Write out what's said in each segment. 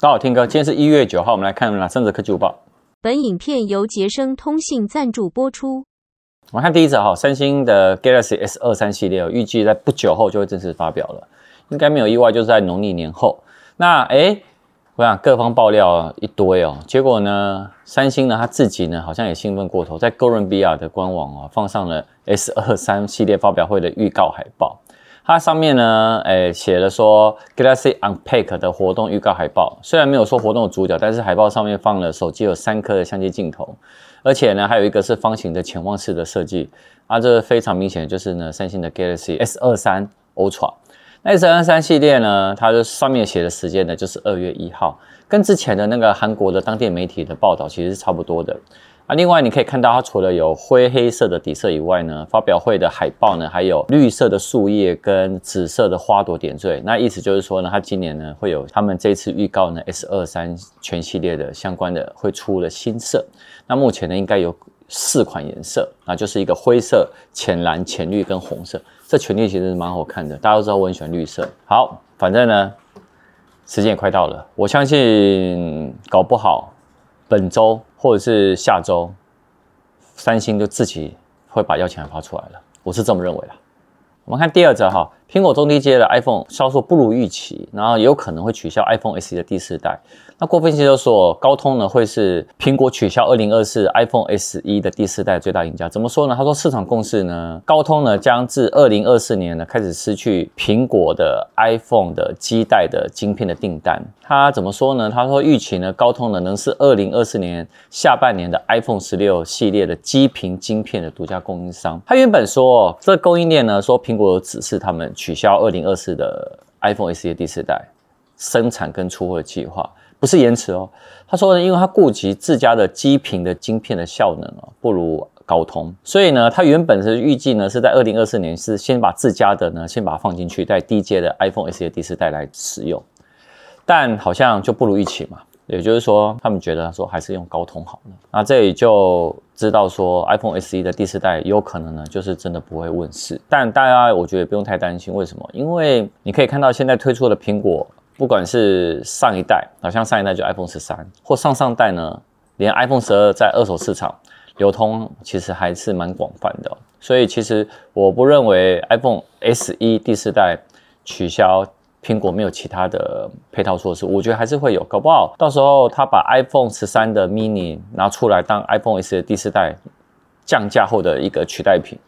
大家好，Tim 哥，今天是一月九号，我们来看哪三则科技午报。本影片由杰生通信赞助播出。我们看第一则哈，三星的 Galaxy S 二三系列预计在不久后就会正式发表了，应该没有意外，就是在农历年后。那哎我想各方爆料一堆哦，结果呢，三星呢他自己呢好像也兴奋过头，在哥伦比亚的官网啊放上了 S 二三系列发表会的预告海报。它上面呢，诶写了说 Galaxy Unpack 的活动预告海报，虽然没有说活动的主角，但是海报上面放了手机有三颗的相机镜头，而且呢还有一个是方形的潜望式的设计，啊，这非常明显就是呢三星的 Galaxy S 二三 Ultra。S 二三系列呢，它的上面写的时间呢，就是二月一号，跟之前的那个韩国的当地媒体的报道其实是差不多的。啊。另外你可以看到，它除了有灰黑色的底色以外呢，发表会的海报呢，还有绿色的树叶跟紫色的花朵点缀。那意思就是说呢，它今年呢会有他们这次预告呢 S 二三全系列的相关的会出了新色。那目前呢应该有四款颜色，那就是一个灰色、浅蓝、浅绿跟红色。这全绿其实是蛮好看的，大家都知道我很喜欢绿色。好，反正呢，时间也快到了，我相信搞不好本周或者是下周，三星就自己会把邀请函发出来了，我是这么认为的。我们看第二则哈，苹果中低阶的 iPhone 销售不如预期，然后也有可能会取消 iPhone SE 的第四代。那郭分析就说，高通呢会是苹果取消二零二四 iPhone SE 的第四代最大赢家。怎么说呢？他说市场共识呢，高通呢将自二零二四年呢开始失去苹果的 iPhone 的基带的晶片的订单。他怎么说呢？他说预期呢，高通呢能是二零二四年下半年的 iPhone 十六系列的基频晶片的独家供应商。他原本说这供应链呢说苹果有指示他们取消二零二四的 iPhone SE 第四代生产跟出货的计划。不是延迟哦，他说呢，因为他顾及自家的基频的晶片的效能哦，不如高通，所以呢，他原本是预计呢是在二零二四年是先把自家的呢先把它放进去，在低阶的 iPhone SE 第四代来使用，但好像就不如预期嘛，也就是说他们觉得说还是用高通好了，那这里就知道说 iPhone SE 的第四代有可能呢就是真的不会问世，但大家我觉得也不用太担心，为什么？因为你可以看到现在推出的苹果。不管是上一代，好像上一代就 iPhone 十三，或上上代呢，连 iPhone 十二在二手市场流通其实还是蛮广泛的。所以其实我不认为 iPhone SE 第四代取消，苹果没有其他的配套措施，我觉得还是会有。搞不好到时候他把 iPhone 十三的 mini 拿出来当 iPhone S 的第四代降价后的一个取代品，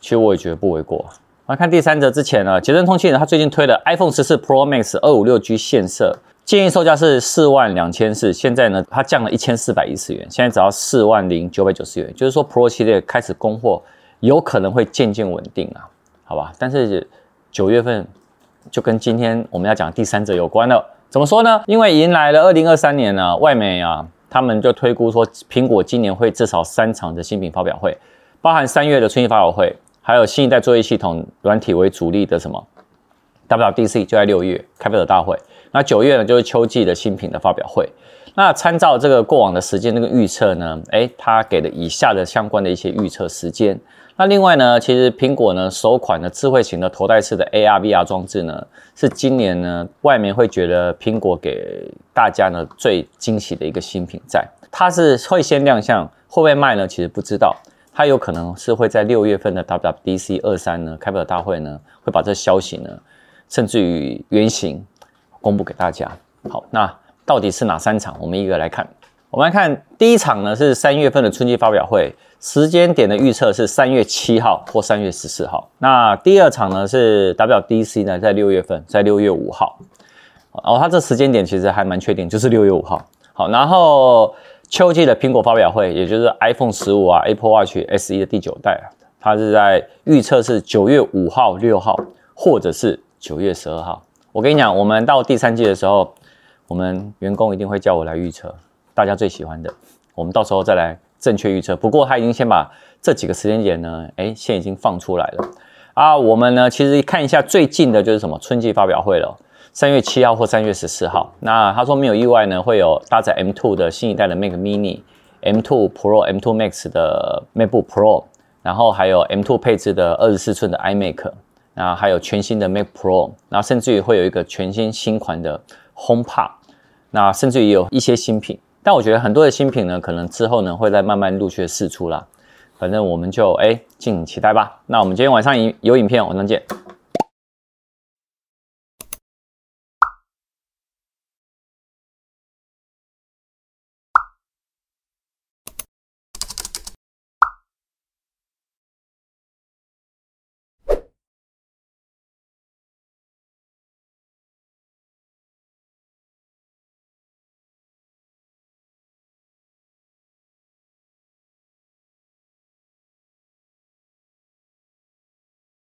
其实我也觉得不为过。来看第三者之前呢，杰森通信呢，他最近推了 iPhone 十四 Pro Max 二五六 G 现色，建议售价是四万两千四，现在呢，它降了一千四百一十元，现在只要四万零九百九十元，就是说 Pro 系列开始供货，有可能会渐渐稳定啊，好吧？但是九月份就跟今天我们要讲第三者有关了，怎么说呢？因为迎来了二零二三年呢，外媒啊，他们就推估说，苹果今年会至少三场的新品发表会，包含三月的春季发表会。还有新一代作业系统软体为主力的什么 WWDC 就在六月开发者大会，那九月呢就是秋季的新品的发表会。那参照这个过往的时间那个预测呢，诶，他给了以下的相关的一些预测时间。那另外呢，其实苹果呢首款的智慧型的头戴式的 AR VR 装置呢，是今年呢外面会觉得苹果给大家呢最惊喜的一个新品在，它是会先亮相，会不会卖呢？其实不知道。它有可能是会在六月份的 WWDC 二三呢开发者大会呢，会把这消息呢，甚至于原型公布给大家。好，那到底是哪三场？我们一个来看。我们来看第一场呢是三月份的春季发表会，时间点的预测是三月七号或三月十四号。那第二场呢是 WDC 呢在六月份，在六月五号。哦，它这时间点其实还蛮确定，就是六月五号。好，然后。秋季的苹果发表会，也就是 iPhone 十五啊，Apple Watch SE 的第九代，它是在预测是九月五号、六号，或者是九月十二号。我跟你讲，我们到第三季的时候，我们员工一定会叫我来预测，大家最喜欢的，我们到时候再来正确预测。不过他已经先把这几个时间点呢，哎，现已经放出来了啊。我们呢，其实看一下最近的就是什么春季发表会了。三月七号或三月十四号，那他说没有意外呢，会有搭载 M2 的新一代的 Mac Mini、M2 Pro、M2 Max 的 MacBook Pro，然后还有 M2 配置的二十四寸的 iMac，然后还有全新的 Mac Pro，然后甚至于会有一个全新新款的 HomePod，那甚至于有一些新品，但我觉得很多的新品呢，可能之后呢会再慢慢陆续的试出啦。反正我们就哎，敬请期待吧。那我们今天晚上有影片，晚上见。